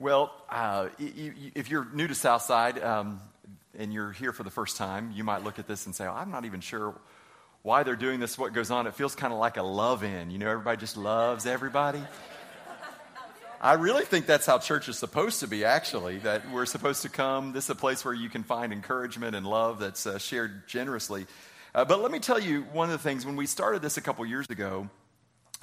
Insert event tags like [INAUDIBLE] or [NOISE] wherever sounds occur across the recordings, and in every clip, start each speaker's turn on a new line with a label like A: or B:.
A: Well, uh, if you're new to Southside um, and you're here for the first time, you might look at this and say, oh, I'm not even sure why they're doing this, what goes on. It feels kind of like a love in. You know, everybody just loves everybody. I really think that's how church is supposed to be, actually, that we're supposed to come. This is a place where you can find encouragement and love that's uh, shared generously. Uh, but let me tell you one of the things, when we started this a couple years ago,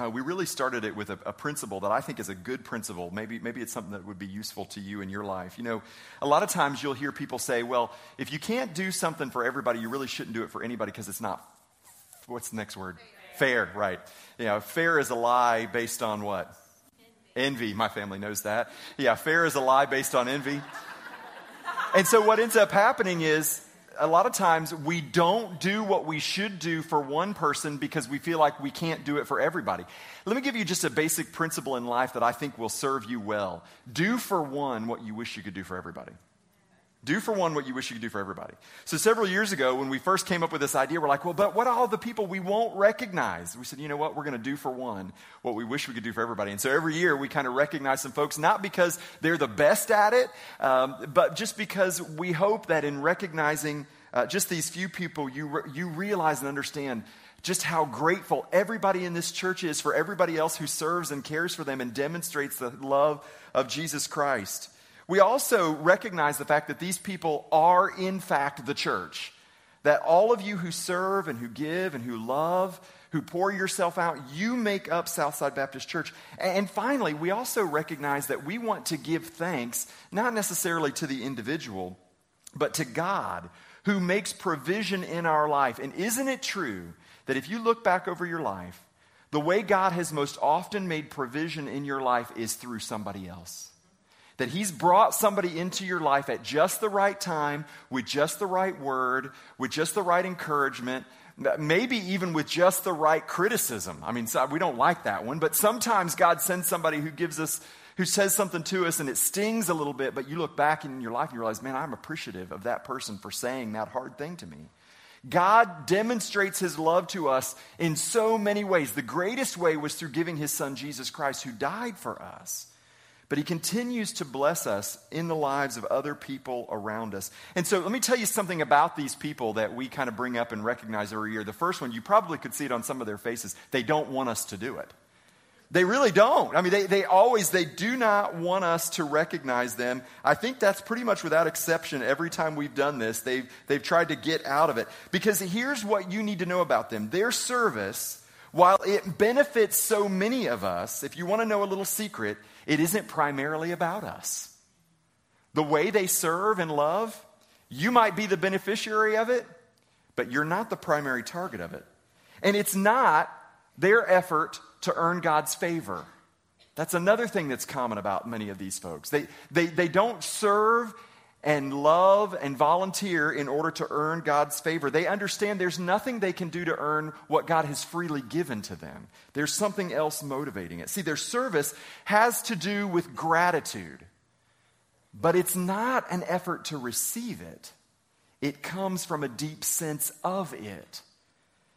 A: uh, we really started it with a, a, principle that I think is a good principle. Maybe, maybe it's something that would be useful to you in your life. You know, a lot of times you'll hear people say, well, if you can't do something for everybody, you really shouldn't do it for anybody because it's not, what's the next word? Fair. fair, right. You know, fair is a lie based on what? Envy. envy. My family knows that. Yeah, fair is a lie based on envy. and so what ends up happening is a lot of times we don't do what we should do for one person because we feel like we can't do it for everybody. Let me give you just a basic principle in life that I think will serve you well. Do for one what you wish you could do for everybody. Do for one what you wish you could do for everybody. So, several years ago, when we first came up with this idea, we're like, well, but what all the people we won't recognize? We said, you know what? We're going to do for one what we wish we could do for everybody. And so, every year, we kind of recognize some folks, not because they're the best at it, um, but just because we hope that in recognizing uh, just these few people, you, re- you realize and understand just how grateful everybody in this church is for everybody else who serves and cares for them and demonstrates the love of Jesus Christ. We also recognize the fact that these people are, in fact, the church. That all of you who serve and who give and who love, who pour yourself out, you make up Southside Baptist Church. And finally, we also recognize that we want to give thanks, not necessarily to the individual, but to God who makes provision in our life. And isn't it true that if you look back over your life, the way God has most often made provision in your life is through somebody else? That He's brought somebody into your life at just the right time, with just the right word, with just the right encouragement, maybe even with just the right criticism. I mean, we don't like that one, but sometimes God sends somebody who gives us, who says something to us and it stings a little bit, but you look back in your life and you realize, man, I'm appreciative of that person for saying that hard thing to me. God demonstrates his love to us in so many ways. The greatest way was through giving his son Jesus Christ, who died for us. But he continues to bless us in the lives of other people around us. And so let me tell you something about these people that we kind of bring up and recognize every year. The first one, you probably could see it on some of their faces. They don't want us to do it. They really don't. I mean, they, they always, they do not want us to recognize them. I think that's pretty much without exception. Every time we've done this, they've, they've tried to get out of it. Because here's what you need to know about them their service, while it benefits so many of us, if you want to know a little secret, it isn't primarily about us. The way they serve and love, you might be the beneficiary of it, but you're not the primary target of it. And it's not their effort to earn God's favor. That's another thing that's common about many of these folks. They, they, they don't serve and love and volunteer in order to earn God's favor. They understand there's nothing they can do to earn what God has freely given to them. There's something else motivating it. See, their service has to do with gratitude, but it's not an effort to receive it, it comes from a deep sense of it.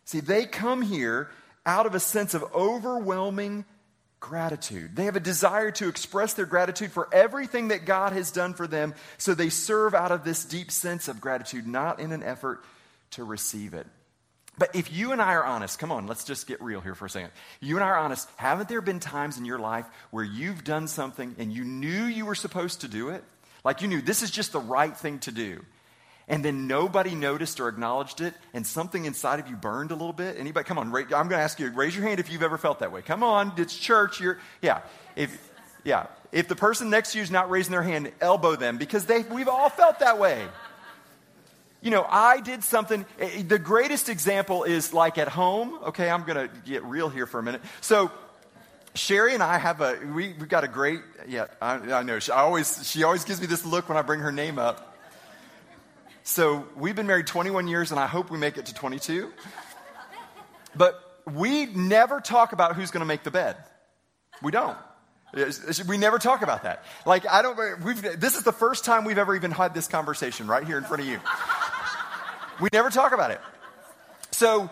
A: See, they come here out of a sense of overwhelming gratitude. They have a desire to express their gratitude for everything that God has done for them, so they serve out of this deep sense of gratitude, not in an effort to receive it. But if you and I are honest, come on, let's just get real here for a second. You and I are honest, haven't there been times in your life where you've done something and you knew you were supposed to do it? Like you knew this is just the right thing to do and then nobody noticed or acknowledged it, and something inside of you burned a little bit? Anybody? Come on, I'm going to ask you, raise your hand if you've ever felt that way. Come on, it's church. You're, yeah. If, yeah. If the person next to you is not raising their hand, elbow them because they, we've all felt that way. You know, I did something. Eh, the greatest example is like at home. Okay, I'm going to get real here for a minute. So, Sherry and I have a we we've got a great yeah I, I know she always she always gives me this look when I bring her name up. So we've been married 21 years, and I hope we make it to 22. But we never talk about who's going to make the bed. We don't. We never talk about that. Like, I don't, we've, this is the first time we've ever even had this conversation right here in front of you. We never talk about it. So,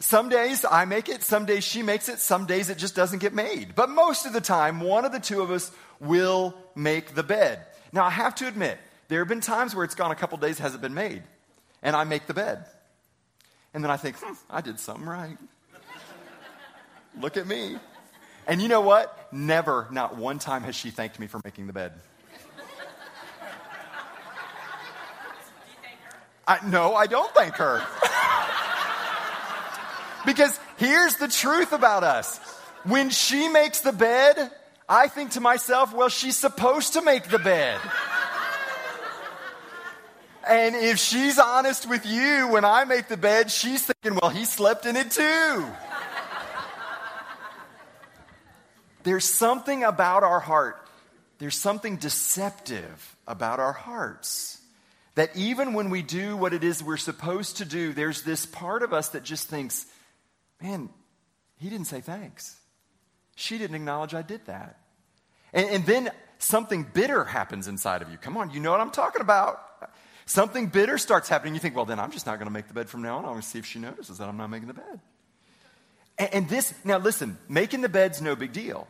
A: some days I make it, some days she makes it, some days it just doesn't get made. But most of the time, one of the two of us will make the bed. Now, I have to admit, there have been times where it's gone a couple days, hasn't been made, and I make the bed. And then I think, hmm, I did something right. Look at me. And you know what? Never, not one time has she thanked me for making the bed. I, no, I don't thank her. [LAUGHS] because here's the truth about us. When she makes the bed, I think to myself, well, she's supposed to make the bed. And if she's honest with you when I make the bed, she's thinking, well, he slept in it too. There's something about our heart, there's something deceptive about our hearts. That even when we do what it is we're supposed to do, there's this part of us that just thinks, man, he didn't say thanks. She didn't acknowledge I did that. And, and then something bitter happens inside of you. Come on, you know what I'm talking about. Something bitter starts happening. You think, well, then I'm just not going to make the bed from now on. I'm going to see if she notices that I'm not making the bed. And, and this, now listen, making the bed's no big deal.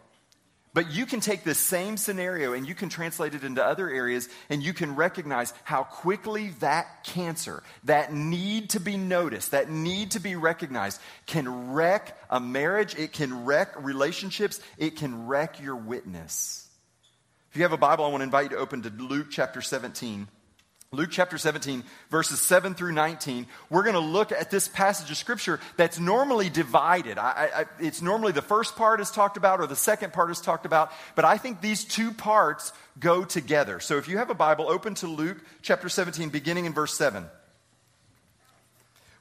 A: But you can take this same scenario and you can translate it into other areas and you can recognize how quickly that cancer, that need to be noticed, that need to be recognized, can wreck a marriage, it can wreck relationships, it can wreck your witness. If you have a Bible, I want to invite you to open to Luke chapter 17. Luke chapter 17, verses 7 through 19, we're going to look at this passage of scripture that's normally divided. I, I, it's normally the first part is talked about or the second part is talked about, but I think these two parts go together. So if you have a Bible, open to Luke chapter 17, beginning in verse 7.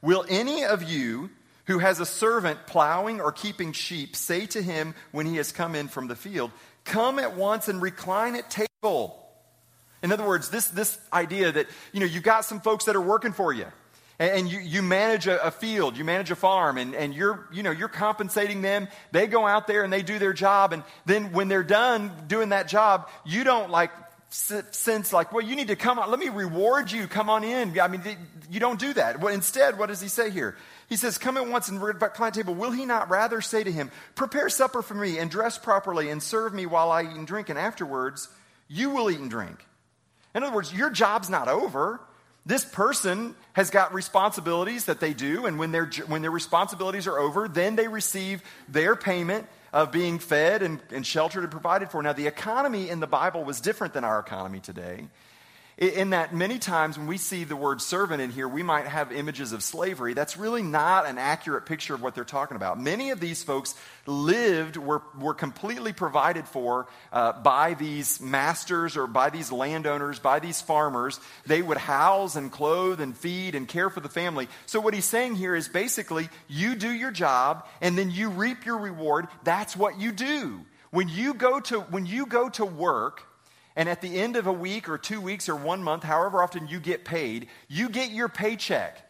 A: Will any of you who has a servant plowing or keeping sheep say to him when he has come in from the field, Come at once and recline at table? In other words, this, this idea that, you know, you've got some folks that are working for you. And, you, you manage a, a, field, you manage a farm, and, and you're, you know, you're compensating them. They go out there and they do their job. And then when they're done doing that job, you don't like sense like, well, you need to come on. Let me reward you. Come on in. I mean, you don't do that. Well, instead, what does he say here? He says, Come at once and recline table. Will he not rather say to him, Prepare supper for me and dress properly and serve me while I eat and drink, and afterwards you will eat and drink? In other words, your job's not over. This person has got responsibilities that they do, and when, their, when their responsibilities are over, then they receive their payment of being fed and, and sheltered and provided for. Now, the economy in the Bible was different than our economy today in that many times when we see the word servant in here, we might have images of slavery. That's really not an accurate picture of what they're talking about. Many of these folks lived, were, were completely provided for uh, by these masters or by these landowners, by these farmers. They would house and clothe and feed and care for the family. So, what he's saying here is basically, you do your job and then you reap your reward. That's what you do. When you go to, when you go to work, and at the end of a week or two weeks or one month, however often you get paid, you get your paycheck.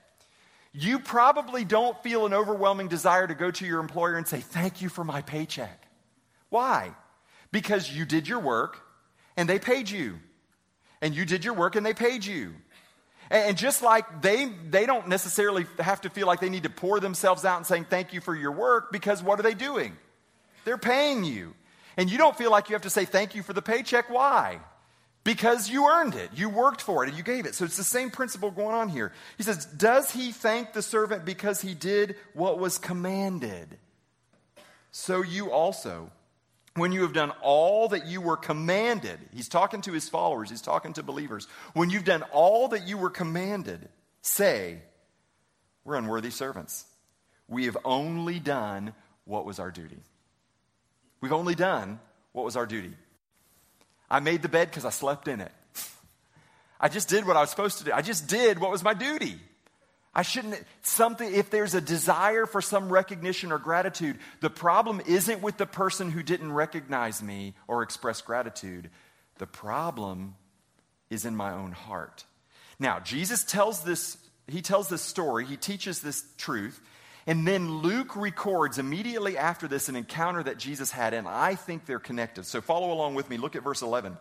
A: You probably don't feel an overwhelming desire to go to your employer and say, Thank you for my paycheck. Why? Because you did your work and they paid you. And you did your work and they paid you. And just like they, they don't necessarily have to feel like they need to pour themselves out and saying thank you for your work because what are they doing? They're paying you. And you don't feel like you have to say thank you for the paycheck. Why? Because you earned it. You worked for it and you gave it. So it's the same principle going on here. He says, Does he thank the servant because he did what was commanded? So you also, when you have done all that you were commanded, he's talking to his followers, he's talking to believers. When you've done all that you were commanded, say, We're unworthy servants. We have only done what was our duty. We've only done what was our duty. I made the bed because I slept in it. I just did what I was supposed to do. I just did what was my duty. I shouldn't, something, if there's a desire for some recognition or gratitude, the problem isn't with the person who didn't recognize me or express gratitude. The problem is in my own heart. Now, Jesus tells this, he tells this story, he teaches this truth, and then Luke records immediately after this an encounter that Jesus had, and I think they're connected. So follow along with me. Look at verse 11.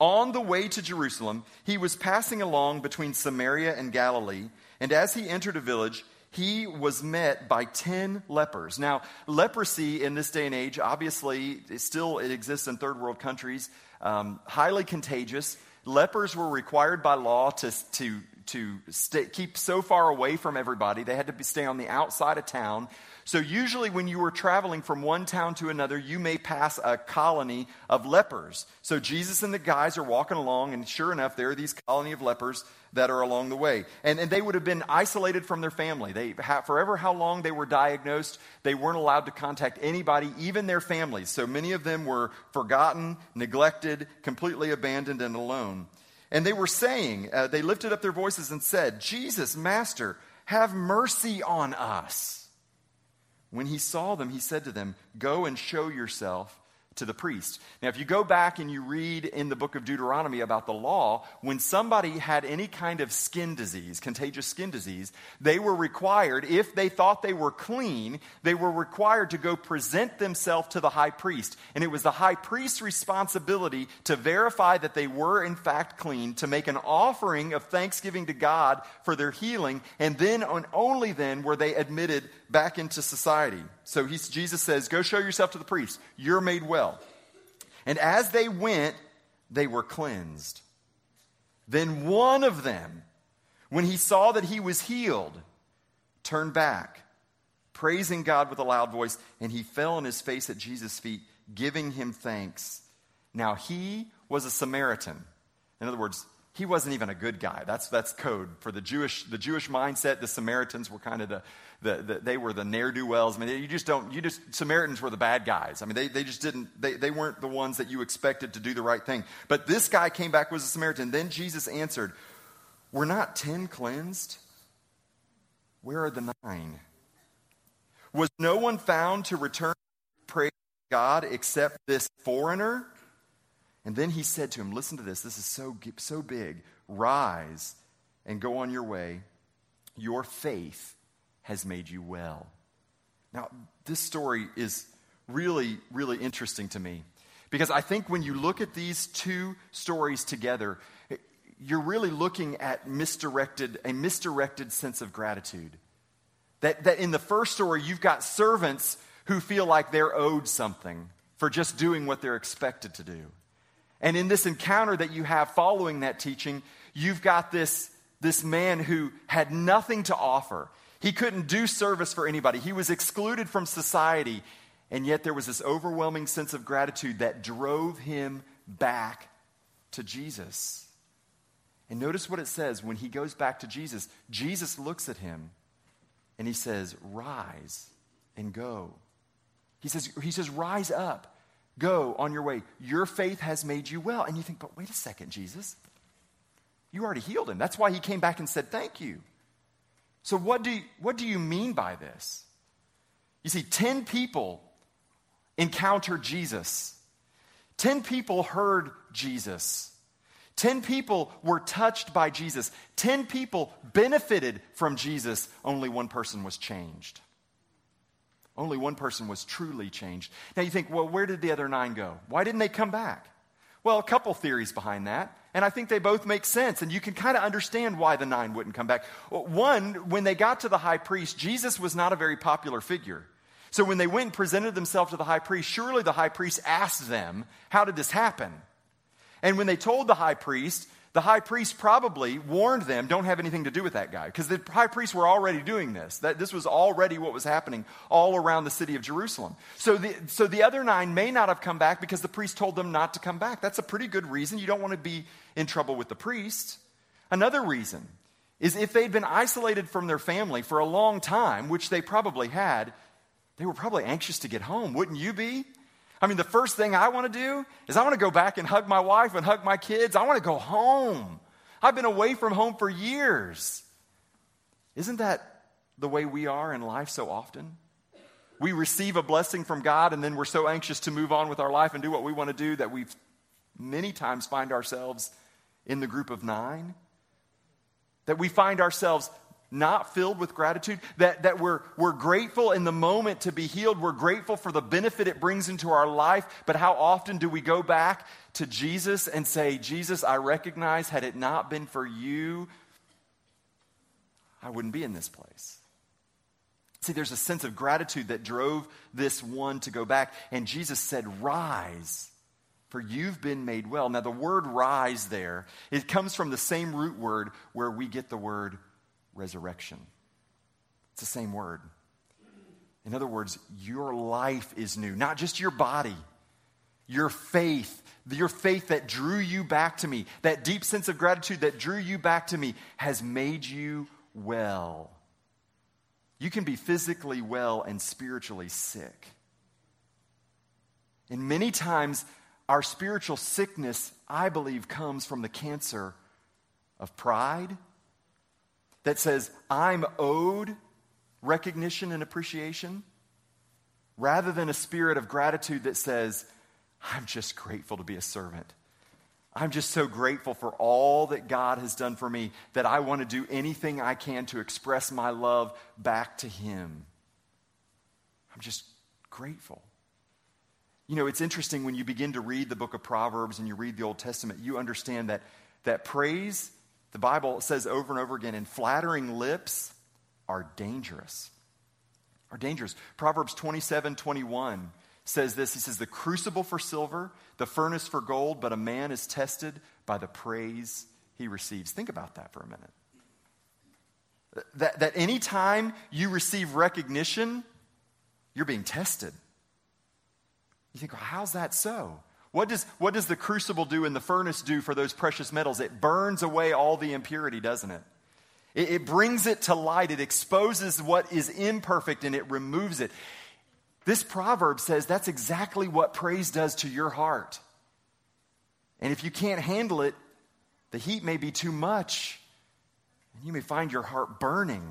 A: On the way to Jerusalem, he was passing along between Samaria and Galilee, and as he entered a village, he was met by 10 lepers. Now, leprosy in this day and age, obviously, it still it exists in third world countries, um, highly contagious. Lepers were required by law to, to, to stay, keep so far away from everybody. They had to be, stay on the outside of town. So, usually, when you were traveling from one town to another, you may pass a colony of lepers. So, Jesus and the guys are walking along, and sure enough, there are these colony of lepers that are along the way. And, and they would have been isolated from their family. They, forever how long they were diagnosed, they weren't allowed to contact anybody, even their families. So, many of them were forgotten, neglected, completely abandoned, and alone. And they were saying, uh, they lifted up their voices and said, Jesus, Master, have mercy on us. When he saw them, he said to them, Go and show yourself to the priest. Now, if you go back and you read in the book of Deuteronomy about the law, when somebody had any kind of skin disease, contagious skin disease, they were required, if they thought they were clean, they were required to go present themselves to the high priest. And it was the high priest's responsibility to verify that they were in fact clean, to make an offering of thanksgiving to God for their healing, and then and only then were they admitted back into society. So Jesus says, Go show yourself to the priest. You're made well. And as they went, they were cleansed. Then one of them, when he saw that he was healed, turned back, praising God with a loud voice, and he fell on his face at Jesus' feet, giving him thanks. Now he was a Samaritan. In other words, he wasn't even a good guy. That's, that's code. For the Jewish, the Jewish mindset, the Samaritans were kind of the, the, the they were the ne'er-do-wells. I mean, you just don't, you just, Samaritans were the bad guys. I mean, they, they just didn't, they, they weren't the ones that you expected to do the right thing. But this guy came back was a Samaritan. Then Jesus answered, we're not ten cleansed? Where are the nine? Was no one found to return praise God except this foreigner? And then he said to him, Listen to this. This is so, so big. Rise and go on your way. Your faith has made you well. Now, this story is really, really interesting to me because I think when you look at these two stories together, you're really looking at misdirected, a misdirected sense of gratitude. That, that in the first story, you've got servants who feel like they're owed something for just doing what they're expected to do. And in this encounter that you have following that teaching, you've got this, this man who had nothing to offer. He couldn't do service for anybody, he was excluded from society. And yet there was this overwhelming sense of gratitude that drove him back to Jesus. And notice what it says when he goes back to Jesus. Jesus looks at him and he says, Rise and go. He says, he says Rise up. Go on your way. Your faith has made you well. And you think, but wait a second, Jesus. You already healed him. That's why he came back and said, Thank you. So, what do you, what do you mean by this? You see, 10 people encountered Jesus, 10 people heard Jesus. 10 people were touched by Jesus. 10 people benefited from Jesus. Only one person was changed. Only one person was truly changed. Now you think, well, where did the other nine go? Why didn't they come back? Well, a couple theories behind that, and I think they both make sense, and you can kind of understand why the nine wouldn't come back. One, when they got to the high priest, Jesus was not a very popular figure. So when they went and presented themselves to the high priest, surely the high priest asked them, How did this happen? And when they told the high priest, the high priest probably warned them, don't have anything to do with that guy, because the high priests were already doing this. That this was already what was happening all around the city of Jerusalem. So the, so the other nine may not have come back because the priest told them not to come back. That's a pretty good reason. You don't want to be in trouble with the priest. Another reason is if they'd been isolated from their family for a long time, which they probably had, they were probably anxious to get home. Wouldn't you be? I mean, the first thing I want to do is I want to go back and hug my wife and hug my kids. I want to go home. I've been away from home for years. Isn't that the way we are in life so often? We receive a blessing from God and then we're so anxious to move on with our life and do what we want to do that we many times find ourselves in the group of nine. That we find ourselves not filled with gratitude, that, that we're, we're grateful in the moment to be healed. We're grateful for the benefit it brings into our life. But how often do we go back to Jesus and say, Jesus, I recognize had it not been for you, I wouldn't be in this place. See, there's a sense of gratitude that drove this one to go back. And Jesus said, Rise, for you've been made well. Now, the word rise there, it comes from the same root word where we get the word resurrection. It's the same word. In other words, your life is new, not just your body, your faith, your faith that drew you back to me, that deep sense of gratitude that drew you back to me, has made you well. You can be physically well and spiritually sick. And many times, our spiritual sickness, I believe, comes from the cancer of pride that says, I'm owed recognition and appreciation, rather than a spirit of gratitude that says, I'm just grateful to be a servant. I'm just so grateful for all that God has done for me that I want to do anything I can to express my love back to Him. I'm just grateful. You know, it's interesting when you begin to read the book of Proverbs and you read the Old Testament, you understand that, that praise, the Bible says over and over again, and flattering lips are dangerous. Are dangerous. Proverbs 27 21 says this He says, The crucible for silver, the furnace for gold, but a man is tested by the praise he receives. Think about that for a minute. That, that anytime you receive recognition, you're being tested. You think, well, how's that so? What does, what does the crucible do and the furnace do for those precious metals? It burns away all the impurity, doesn't it? It, it brings it to light. It exposes what is imperfect and it removes it. This proverb says that's exactly what praise does to your heart. And if you can't handle it, the heat may be too much, and you may find your heart burning.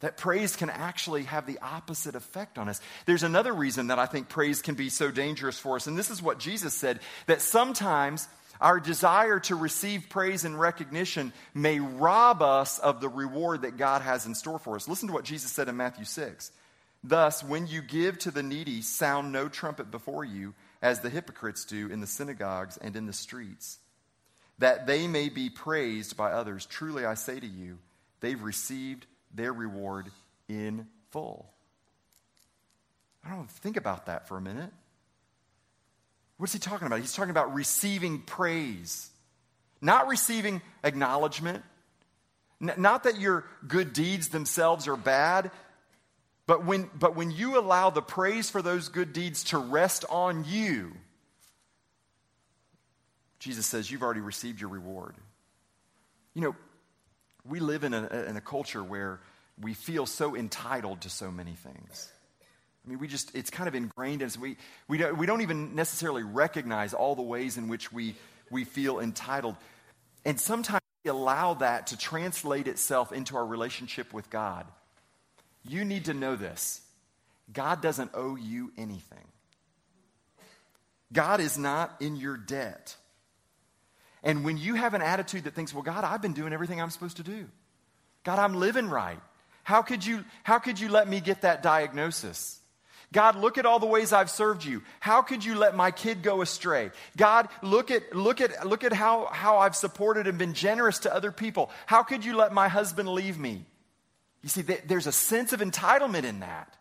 A: That praise can actually have the opposite effect on us. There's another reason that I think praise can be so dangerous for us, and this is what Jesus said that sometimes our desire to receive praise and recognition may rob us of the reward that God has in store for us. Listen to what Jesus said in Matthew 6. Thus, when you give to the needy, sound no trumpet before you, as the hypocrites do in the synagogues and in the streets, that they may be praised by others. Truly, I say to you, they've received their reward in full. I don't think about that for a minute. What's he talking about? He's talking about receiving praise, not receiving acknowledgement. N- not that your good deeds themselves are bad, but when, but when you allow the praise for those good deeds to rest on you, Jesus says you've already received your reward. You know, we live in a, in a culture where we feel so entitled to so many things. I mean, we just, it's kind of ingrained in us. We, we, don't, we don't even necessarily recognize all the ways in which we, we feel entitled. And sometimes we allow that to translate itself into our relationship with God. You need to know this God doesn't owe you anything, God is not in your debt. And when you have an attitude that thinks, well, God, I've been doing everything I'm supposed to do. God, I'm living right. How could you, how could you let me get that diagnosis? God, look at all the ways I've served you. How could you let my kid go astray? God, look at, look at, look at how, how I've supported and been generous to other people. How could you let my husband leave me? You see, there's a sense of entitlement in that.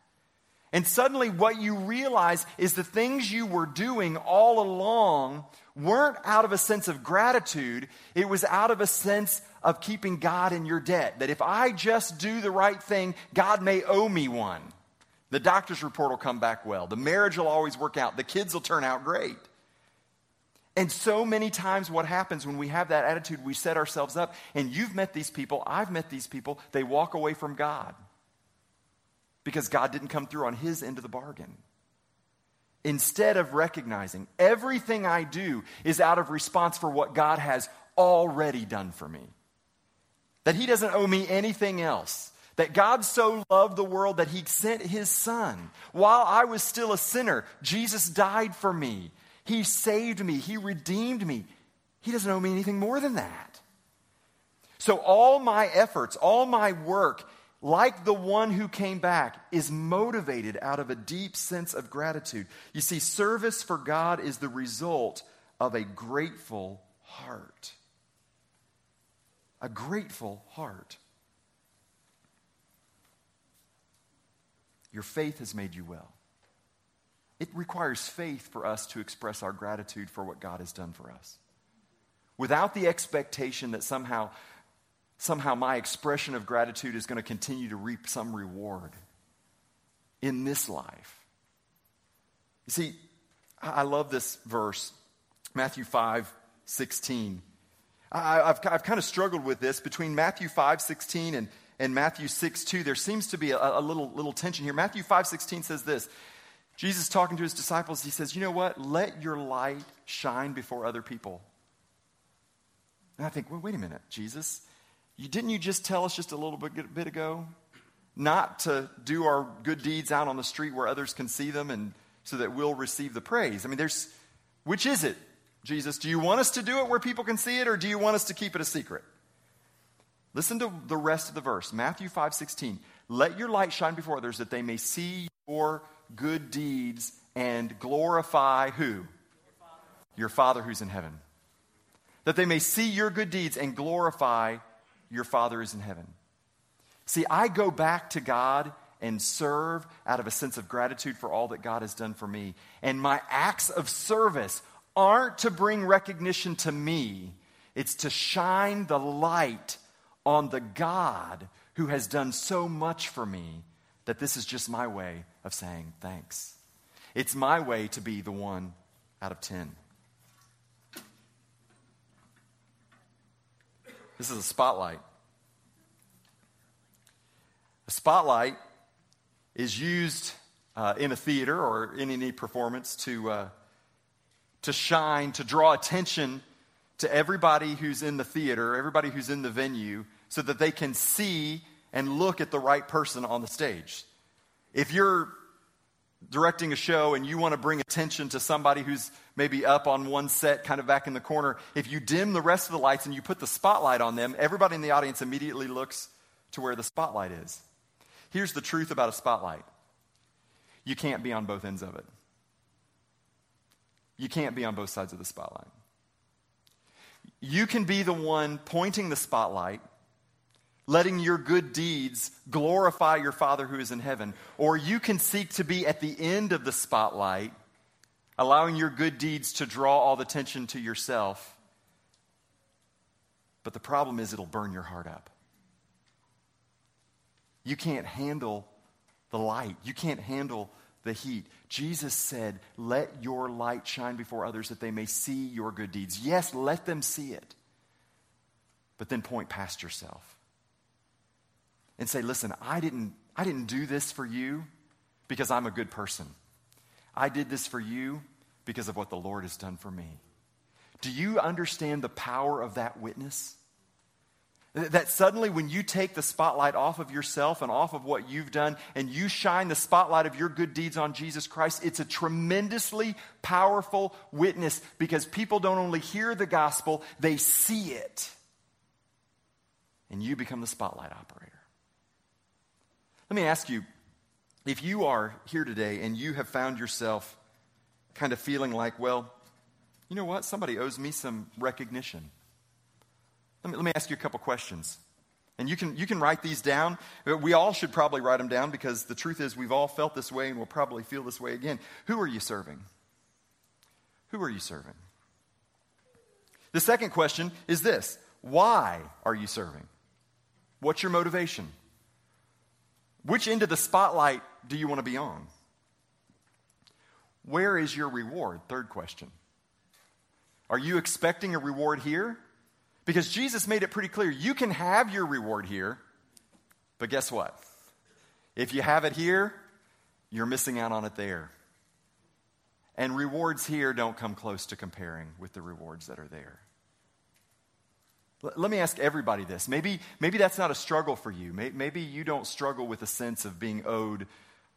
A: And suddenly, what you realize is the things you were doing all along weren't out of a sense of gratitude, it was out of a sense of keeping God in your debt. That if I just do the right thing, God may owe me one. The doctor's report will come back well. The marriage will always work out. The kids will turn out great. And so many times, what happens when we have that attitude, we set ourselves up, and you've met these people, I've met these people, they walk away from God because God didn't come through on his end of the bargain. Instead of recognizing everything I do is out of response for what God has already done for me, that he doesn't owe me anything else. That God so loved the world that he sent his son. While I was still a sinner, Jesus died for me. He saved me. He redeemed me. He doesn't owe me anything more than that. So, all my efforts, all my work, like the one who came back, is motivated out of a deep sense of gratitude. You see, service for God is the result of a grateful heart. A grateful heart. Your faith has made you well. It requires faith for us to express our gratitude for what God has done for us. Without the expectation that somehow, somehow my expression of gratitude is going to continue to reap some reward in this life. You see, I love this verse, Matthew 5 16. I, have I've kind of struggled with this between Matthew 5 16 and, and Matthew 6 2. There seems to be a, a little, little tension here. Matthew 5 16 says this Jesus talking to his disciples, he says, You know what? Let your light shine before other people. And I think, well, wait a minute, Jesus. You, didn't you just tell us just a little bit, bit ago not to do our good deeds out on the street where others can see them and so that we'll receive the praise? I mean, there's, which is it, Jesus? Do you want us to do it where people can see it or do you want us to keep it a secret? Listen to the rest of the verse Matthew 5 16. Let your light shine before others that they may see your good deeds and glorify who? Your Father who's in heaven. That they may see your good deeds and glorify your Father is in heaven. See, I go back to God and serve out of a sense of gratitude for all that God has done for me. And my acts of service aren't to bring recognition to me, it's to shine the light on the God who has done so much for me that this is just my way of saying thanks. It's my way to be the one out of 10. This is a spotlight. A spotlight is used uh, in a theater or in any performance to, uh, to shine, to draw attention to everybody who's in the theater, everybody who's in the venue, so that they can see and look at the right person on the stage. If you're directing a show and you want to bring attention to somebody who's maybe up on one set, kind of back in the corner, if you dim the rest of the lights and you put the spotlight on them, everybody in the audience immediately looks to where the spotlight is. Here's the truth about a spotlight you can't be on both ends of it. You can't be on both sides of the spotlight. You can be the one pointing the spotlight letting your good deeds glorify your Father who is in heaven. Or you can seek to be at the end of the spotlight, allowing your good deeds to draw all the attention to yourself. But the problem is, it'll burn your heart up. You can't handle the light, you can't handle the heat. Jesus said, Let your light shine before others that they may see your good deeds. Yes, let them see it, but then point past yourself and say, listen, I didn't, I didn't do this for you because I'm a good person. I did this for you because of what the Lord has done for me. Do you understand the power of that witness? That suddenly, when you take the spotlight off of yourself and off of what you've done, and you shine the spotlight of your good deeds on Jesus Christ, it's a tremendously powerful witness because people don't only hear the gospel, they see it. And you become the spotlight operator. Let me ask you if you are here today and you have found yourself kind of feeling like, well, you know what? Somebody owes me some recognition. Let me, let me ask you a couple questions. And you can, you can write these down. We all should probably write them down because the truth is we've all felt this way and we'll probably feel this way again. Who are you serving? Who are you serving? The second question is this Why are you serving? What's your motivation? Which end of the spotlight do you want to be on? Where is your reward? Third question. Are you expecting a reward here? Because Jesus made it pretty clear you can have your reward here, but guess what? If you have it here, you're missing out on it there. And rewards here don't come close to comparing with the rewards that are there. Let me ask everybody this. Maybe, maybe that's not a struggle for you. Maybe you don't struggle with a sense of being owed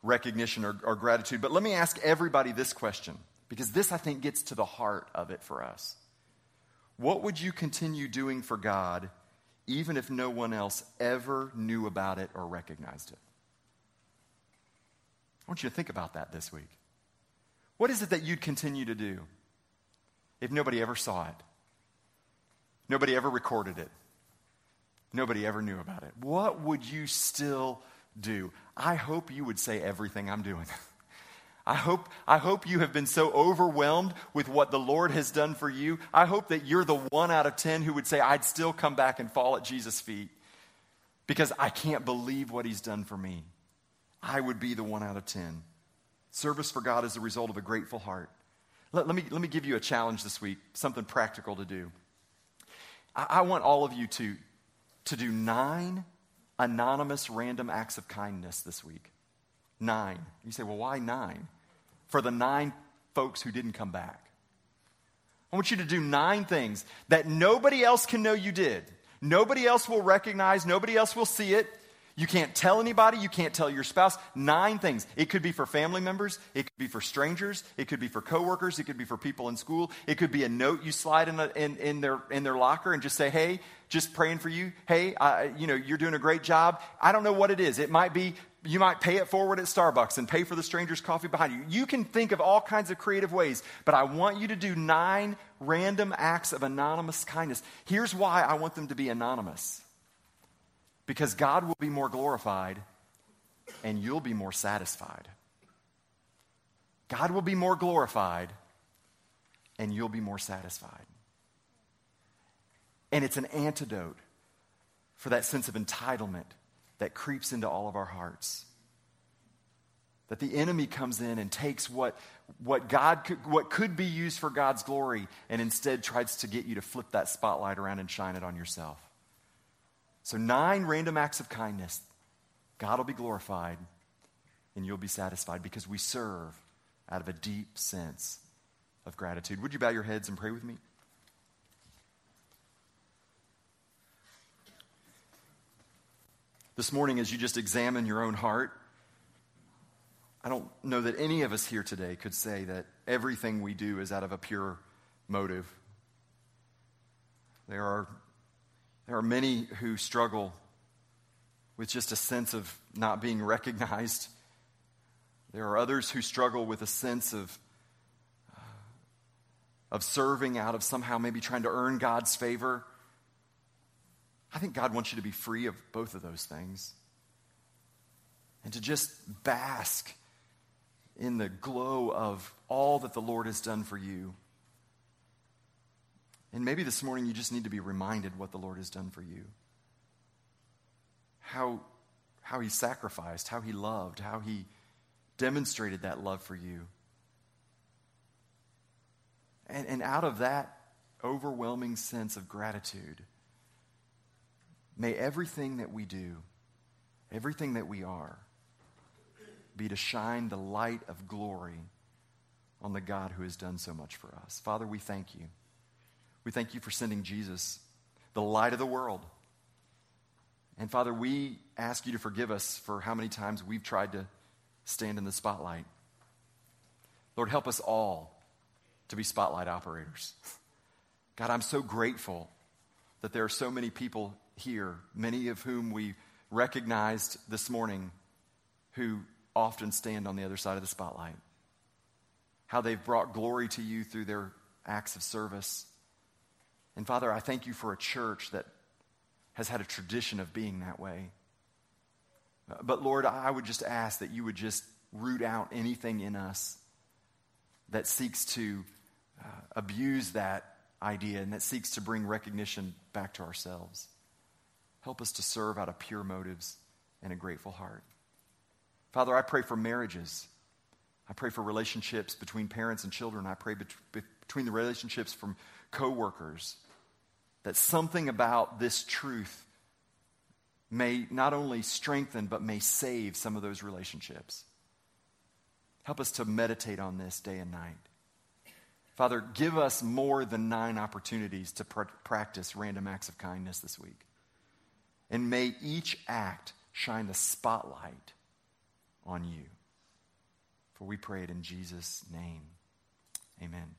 A: recognition or, or, gratitude. But let me ask everybody this question, because this, I think, gets to the heart of it for us. What would you continue doing for God even if no one else ever knew about it or recognized it? I want you to think about that this week. What is it that you'd continue to do if nobody ever saw it? Nobody ever recorded it. Nobody ever knew about it. What would you still do? I hope you would say everything I'm doing. [LAUGHS] I hope, I hope you have been so overwhelmed with what the Lord has done for you. I hope that you're the one out of 10 who would say, I'd still come back and fall at Jesus' feet because I can't believe what he's done for me. I would be the one out of 10. Service for God is the result of a grateful heart. Let, let me, let me give you a challenge this week, something practical to do. I, I want all of you to, to do nine anonymous random acts of kindness this week. Nine. You say, well, why nine? For the nine folks who didn't come back. I want you to do nine things that nobody else can know you did. Nobody else will recognize, nobody else will see it. You can't tell anybody, you can't tell your spouse. Nine things. It could be for family members, it could be for strangers, it could be for coworkers, it could be for people in school, it could be a note you slide in, a, in, in, their, in their locker and just say, hey, just praying for you. Hey, you know, you're doing a great job. I don't know what it is. It might be you might pay it forward at Starbucks and pay for the stranger's coffee behind you. You can think of all kinds of creative ways, but I want you to do nine random acts of anonymous kindness. Here's why I want them to be anonymous because God will be more glorified and you'll be more satisfied. God will be more glorified and you'll be more satisfied. And it's an antidote for that sense of entitlement that creeps into all of our hearts. That the enemy comes in and takes what, what, God could, what could be used for God's glory and instead tries to get you to flip that spotlight around and shine it on yourself. So, nine random acts of kindness. God will be glorified and you'll be satisfied because we serve out of a deep sense of gratitude. Would you bow your heads and pray with me? This morning, as you just examine your own heart, I don't know that any of us here today could say that everything we do is out of a pure motive. There are there are many who struggle with just a sense of not being recognized. There are others who struggle with a sense of, uh, of serving out of somehow maybe trying to earn God's favor. I think God wants you to be free of both of those things and to just bask in the glow of all that the Lord has done for you. And maybe this morning you just need to be reminded what the Lord has done for you. How, how he sacrificed, how he loved, how he demonstrated that love for you. And, and out of that overwhelming sense of gratitude, may everything that we do, everything that we are, be to shine the light of glory on the God who has done so much for us. Father, we thank you. We thank you for sending Jesus, the light of the world. And Father, we ask you to forgive us for how many times we've tried to stand in the spotlight. Lord, help us all to be spotlight operators. God, I'm so grateful that there are so many people here, many of whom we recognized this morning, who often stand on the other side of the spotlight. How they've brought glory to you through their acts of service. And Father, I thank you for a church that has had a tradition of being that way. But Lord, I would just ask that you would just root out anything in us that seeks to uh, abuse that idea and that seeks to bring recognition back to ourselves. Help us to serve out of pure motives and a grateful heart. Father, I pray for marriages. I pray for relationships between parents and children. I pray bet- between the relationships from coworkers that something about this truth may not only strengthen, but may save some of those relationships. Help us to meditate on this day and night. Father, give us more than nine opportunities to pr- practice random acts of kindness this week. And may each act shine the spotlight on you. For we pray it in Jesus' name. Amen.